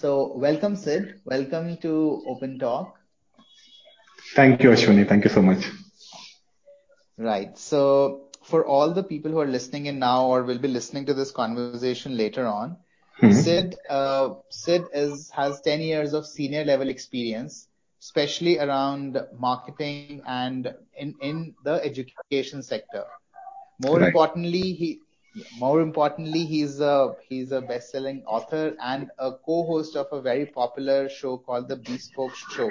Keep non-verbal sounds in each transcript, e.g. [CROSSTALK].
So welcome, Sid. Welcome to Open Talk. Thank you, Ashwani. Thank you so much. Right. So for all the people who are listening in now or will be listening to this conversation later on. Mm-hmm. Sid has 10 years of senior level experience, especially around marketing and in in the education sector. More right. More importantly, he's a he's a best-selling author and a co-host of a very popular show called The Bespoke Show.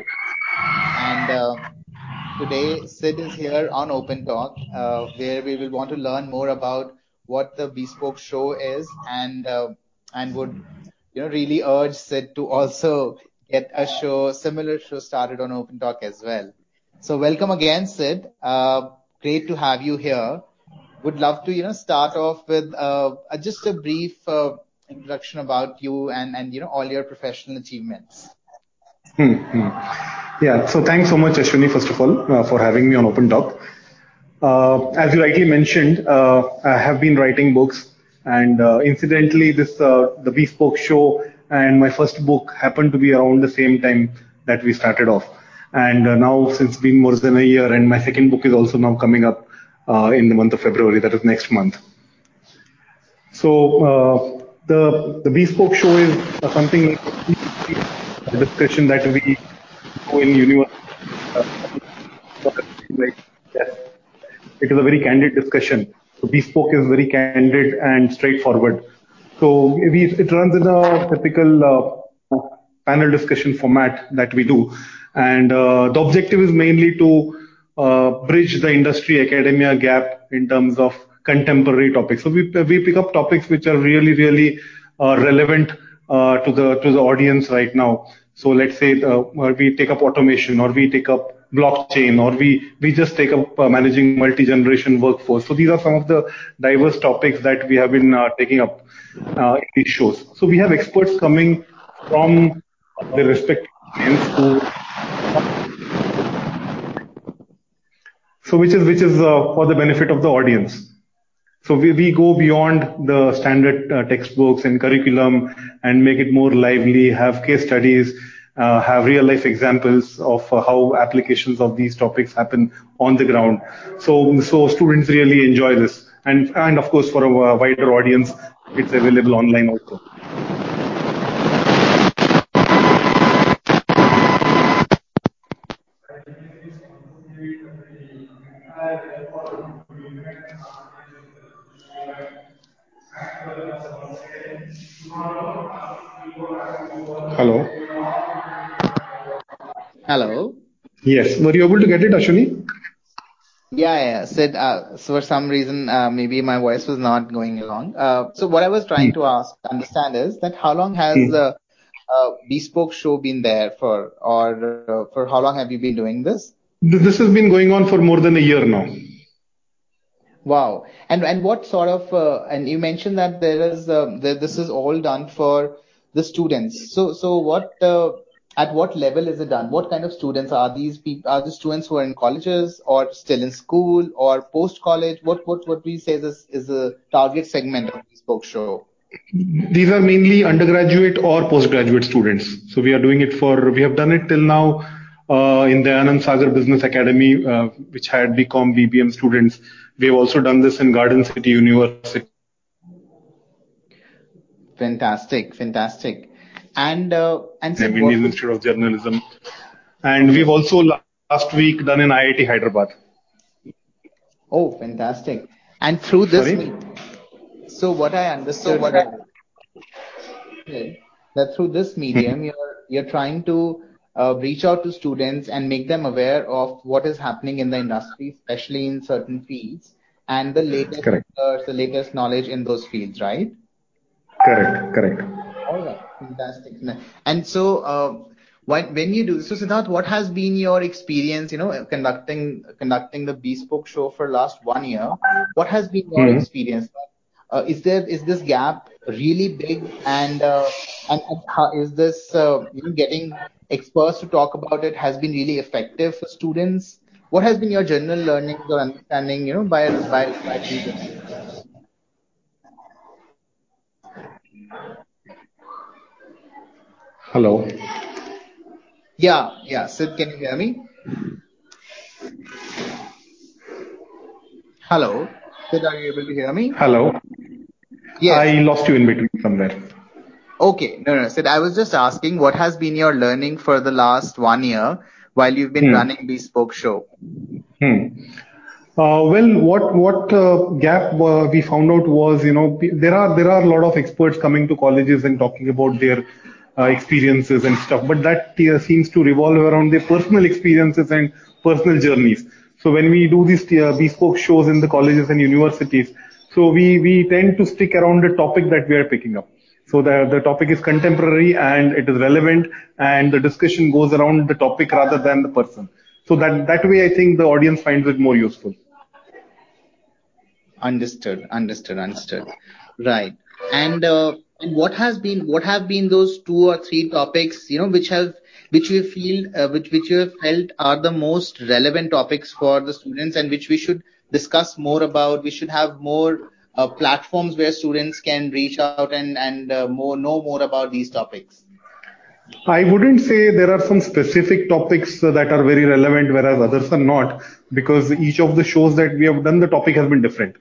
And uh, today, Sid is here on OpenTalk, uh, where we will want to learn more about what The Bespoke Show is and uh, and would, you know, really urge Sid to also get a show, similar show started on Open Talk as well. So welcome again, Sid. Uh, great to have you here. Would love to, you know, start off with uh, uh, just a brief uh, introduction about you and, you know, all your professional achievements. Hmm, hmm. Yeah. So thanks so much, Ashwani, first of all, for having me on OpenTalk. As you rightly mentioned, I have been writing books and, incidentally, this, The Bespoke Show and my first book happened to be around the same time that we started off. And now since been more than a year, and my second book is also now coming up Uh, in the month of February, that is next month. So, uh, the Bespoke Show is something a discussion that we do in university. It is a very candid discussion. Bespoke is very candid and straightforward. So we, it runs in a typical uh, panel discussion format that we do. And the objective is mainly to Uh, bridge the industry academia gap in terms of contemporary topics. So we pick up topics which are really really uh, relevant uh, to the audience right now. So let's say we take up automation or we take up blockchain or we just take up managing multi-generation workforce. So these are some of the diverse topics that we have been taking up in these shows. So we have experts coming from their respective fields which is uh, for the benefit of the audience. So we go beyond the standard uh, textbooks and curriculum and make it more lively, have case studies, uh, have real-life examples of how applications of these topics happen on the ground. So students really enjoy this. And of course, for a wider audience, it's available online also. Hello? Hello. Yes. Were you able to get it, Ashwani? Yeah. yeah. Sid, uh, for some reason, uh, maybe my voice was not going along. Uh, so, what I was trying to hmm. ask, understand is that how long has hmm. the Bespoke Show been there for? Or, for how long have you been doing this? This has been going on for more than a year now. Wow. And and what sort of, and you mentioned that there is. Um, this is all done for the students. So, so what uh, at what level is it done? What kind of students are these? Are the students who are in colleges or still in school or post-college? What would we say is the target segment of Bespoke Show? These are mainly undergraduate or postgraduate students. So we are doing it for we have done it till now uh, in the Anand Sagar Business Academy, uh, which had BCom, BBM students. We have also done this in Garden City University. Fantastic. fantastic, and uh, and. Indian Institute of Journalism. And we've also last week done in IIT Hyderabad. Oh, fantastic. And through this Sorry? What I understood what that through this medium, [LAUGHS] you're you're trying to uh, reach out to students and make them aware of what is happening in the industry, especially in certain fields, and the latest. Correct. Uh, the latest knowledge in those fields, right? Correct. Correct. All right. Fantastic. And so um when you do Siddharth, what has been your experience, you know, conducting the Bespoke Show for last one year? What has been your mm-hmm. experience? Uh, is this gap really big? Uh, how is this, you know, getting experts to talk about it has been really effective for students? What has been your general learnings or understanding, you know, by doing this? Hello. Yeah, yeah. Sid, can you hear me? Hello. Sid, are you able to hear me? Hello. Yes. I lost you in between somewhere. Okay. No, no. Sid, I was just asking what has been your learning for the last one year while you've been Hmm. running Bespoke Show? Hmm. Uh, well, what what uh, gap uh, we found out was, you know, there are there are a lot of experts coming to colleges and talking about their uh, experiences and stuff, but that uh, seems to revolve around their personal experiences and personal journeys. So when we do these bespoke shows in the colleges and universities, so we we tend to stick around the topic that we are picking up. So the the topic is contemporary and it is relevant, and the discussion goes around the topic rather than the person. So that that way, I think the audience finds it more useful. Understood. Understood. Understood. Right. And uh, what has been what have been those two or three topics, you know, which have which you feel uh, which which you have felt are the most relevant topics for the students and which we should discuss more about. We should have more uh, platforms where students can reach out and and uh, more know more about these topics. I wouldn't say there are some specific topics that are very relevant, whereas others are not, because each of the shows that we have done, the topic has been different.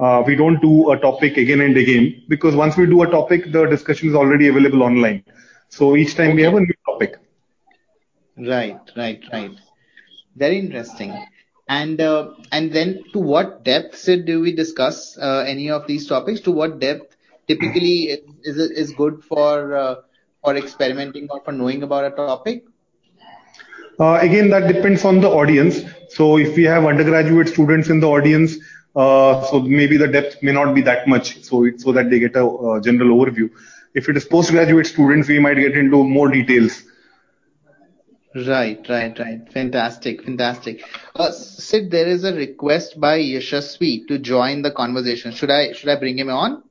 Uh, we don't do a topic again and again because once we do a topic, the discussion is already available online. So each time we have a new topic. Right. Right. Right. Very interesting. And uh, and then to what depth Sid, do we discuss uh, any of these topics? To what depth typically is is, good for uh, for experimenting or for knowing about a topic? Uh, again, that depends on the audience. So if we have undergraduate students in the audience, so maybe the depth may not be that much, so so that they get a uh, general overview. If it is postgraduate students, we might get into more details. Right, right, right. Fantastic, fantastic. Uh, Sid, there is a request by Yashasvi to join the conversation. Should I should I bring him on?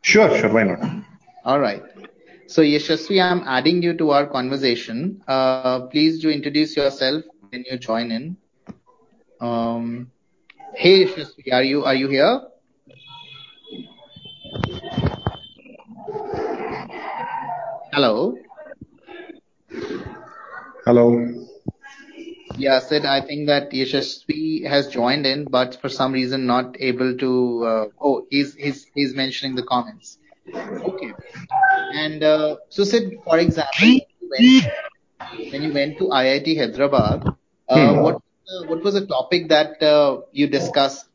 Sure, sure, why not? All right. So Yashasvi, I'm adding you to our conversation. Uh, please do introduce yourself when you join in. Hey Yashasvi, are you are you here? Hello. Hello. Yeah, Sid, I think that Yashasvi has joined in, but for some reason not able to. Uh, oh, he's he's he's mentioning the comments. Okay. And uh, so Sid, for example, when you went when you went to IIT Hyderabad, uh, Hmm. what what was the topic that uh, you discussed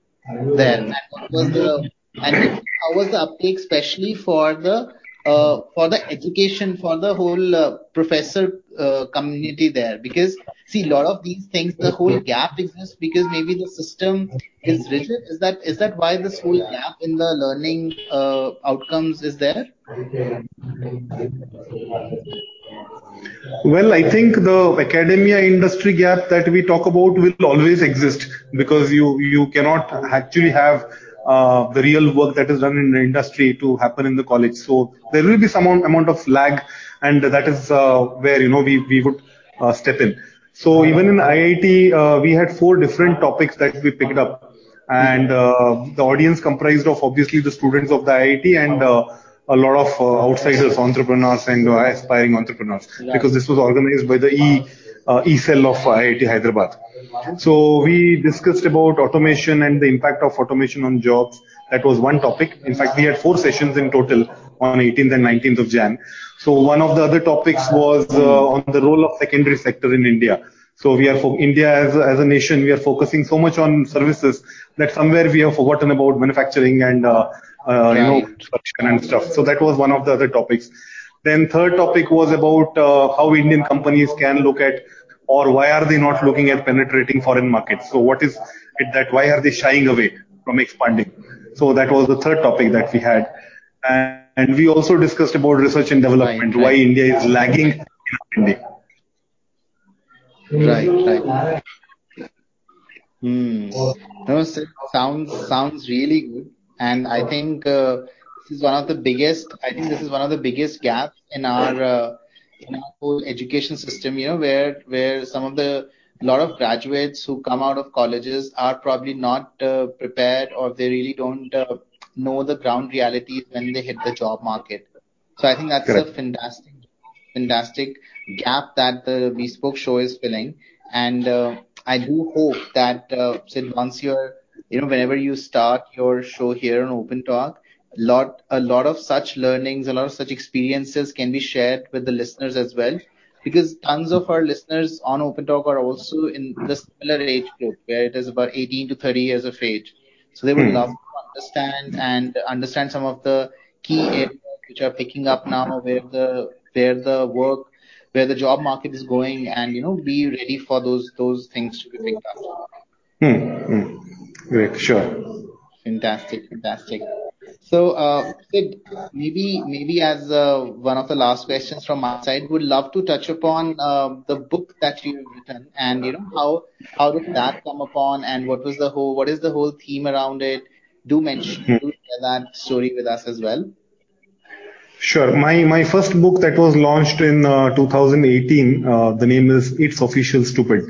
there, and what was the and how was the uptake, especially for the uh, for the education for the whole uh, professor uh, community there? Because see, a lot of these things, the whole gap exists because maybe the system is rigid. Is that is that why this whole gap in the learning uh, outcomes is there? Well, I think the academia industry gap that we talk about will always exist because you cannot actually have uh, the real work that is done in the industry to happen in the college. So there will be some amount of lag, and that is uh, where you know we would uh, step in. So even in IIT, we had four different topics that we picked up, and the audience comprised of obviously the students of the IIT and a lot of uh, outsiders, entrepreneurs, and uh, aspiring entrepreneurs, because this was organized by the E uh, E cell of IIT Hyderabad. So we discussed about automation and the impact of automation on jobs. That was one topic. In fact, we had four sessions in total on 18th and 19th of Jan. So one of the other topics was uh, on the role of secondary sector in India. So we are for India as a, as a nation, we are focusing so much on services that somewhere we have forgotten about manufacturing and uh, uh, you know Right. production and stuff. So that was one of the other topics. Then third topic was about uh, how Indian companies can look at or why are they not looking at penetrating foreign markets? So what is it that why are they shying away from expanding? So that was the third topic that we had. And we also discussed about research and Right. development, why Right. India is lagging in India. Right. Right. Hmm. No, sounds sounds really good, and I think uh, this is one of the biggest. I think this is one of the biggest gaps in our uh, in our whole education system. You know, where where some of the lot of graduates who come out of colleges are probably not uh, prepared, or they really don't uh, know the ground realities when they hit the job market. So I think that's a fantastic fantastic gap that the Bespoke show is filling. And uh, I do hope that uh, Sid, once you're, you know, whenever you start your show here on Open Talk, lot a lot of such learnings, a lot of such experiences can be shared with the listeners as well. Because tons of our listeners on Open Talk are also in the similar age group, where it is about 18 to 30 years of age. So they would Hmm. love to understand and understand some of the key areas which are picking up now, where the where the work, where the job market is going, and you know, be ready for those those things to be picked up. Hmm. Hmm. Great. Sure. Fantastic, fantastic. So, uh, Sid, maybe maybe as uh, one of the last questions from my side, would love to touch upon uh, the book that you've written, and you know how how did that come upon, and what was the whole what is the whole theme around it? Do mention, do share that story with us as well. Sure. My my first book that was launched in uh, 2018. Uh, the name is It's Official Stupid.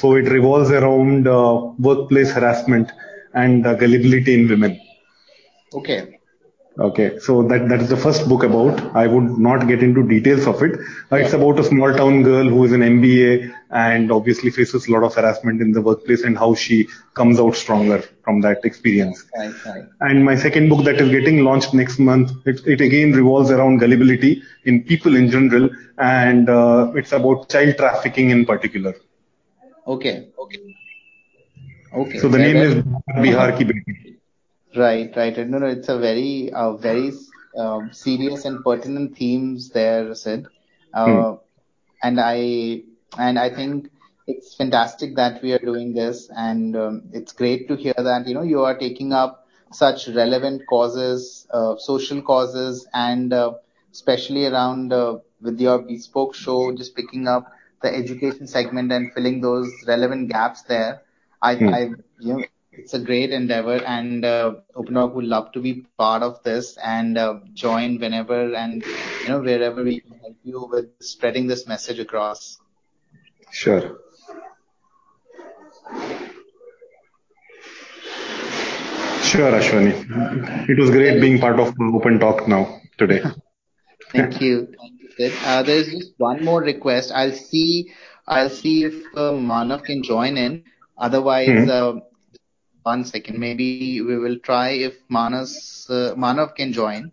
So it revolves around uh, workplace harassment and uh, gullibility in women. Okay, Okay, so that that is the first book about. I would not get into details of it. Uh, it's about a small town girl who is an MBA and obviously faces a lot of harassment in the workplace and how she comes out stronger from that experience. right, right. And my second book that is getting launched next month, it, it again revolves around gullibility in people in general, and uh, it's about child trafficking in particular. Okay, okay, So the name is. Bihar Ki Beti. Right, right. No, no, it's a very, uh, very um, serious and pertinent themes there, Sid. Uh, and I and I think it's fantastic that we are doing this, and um, it's great to hear that you know you are taking up such relevant causes, uh, social causes, and uh, especially around uh, with your bespoke show, just picking up the education segment and filling those relevant gaps there. I, Hmm. I, you know, it's a great endeavor, and uh, Open Talk would love to be part of this and uh, join whenever and you know wherever we can help you with spreading this message across. Sure. Sure, Ashwani. It was great being part of Open Talk now today. thank you, thank. Uh, there is just one more request. I'll see, I'll see if uh, Manav can join in. Otherwise, Hmm. uh, one second, maybe we will try if Manas, uh, Manav can join.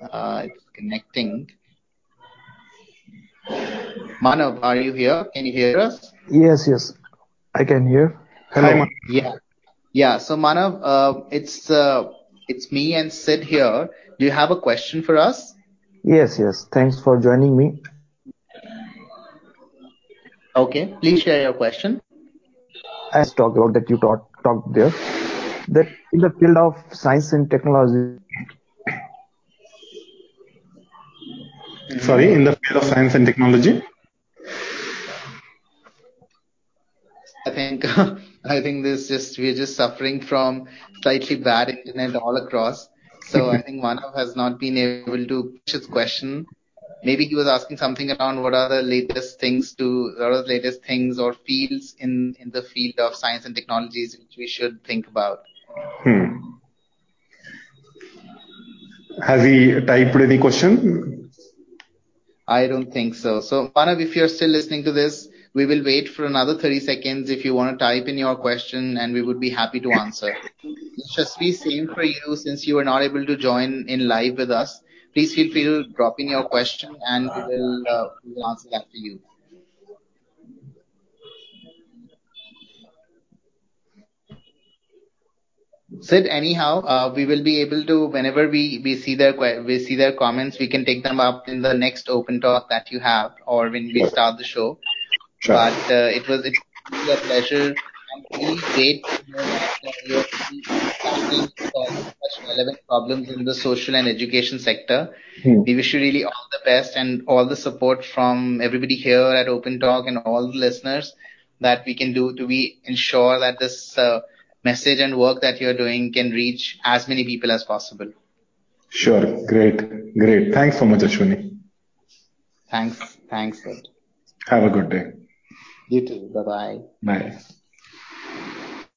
Uh, it's connecting. Manav, are you here? Can you hear us? Yes, yes, I can hear. Hi, Man. Yeah. Yeah, so Manav, uh, it's uh, it's me and Sid here. Do you have a question for us? Yes, yes. Thanks for joining me. Okay, please share your question. As talk about that you talked talked there that in the field of science and technology, Sorry, in the field of science and technology. I think [LAUGHS] I think this just we're just suffering from slightly bad internet all across. So I think Manav has not been able to push his question. Maybe he was asking something around what are the latest things to what are the latest things or fields in in the field of science and technologies which we should think about. Hmm. Has he typed any question? I don't think so. So, Manav, if you're still listening to this, we will wait for another 30 seconds if you want to type in your question and we would be happy to answer. Shasvi, same for you since you were not able to join in live with us. Please feel free to drop in your question and we will, uh, answer that for you. Sid, anyhow, uh, we will be able to whenever we we see their we see their comments, we can take them up in the next open talk that you have or when we start the show. Sure. But uh, it was it was a pleasure and really great to know that uh, you're solving such relevant problems in the social and education sector. Hmm. We wish you really all the best and all the support from everybody here at Open Talk and all the listeners that we can do to be ensure that this uh, message and work that you're doing can reach as many people as possible. Sure. Great. Great. Thanks so much, Ashwani. Thanks, thanks. Have a good day. You too. Bye bye. Bye.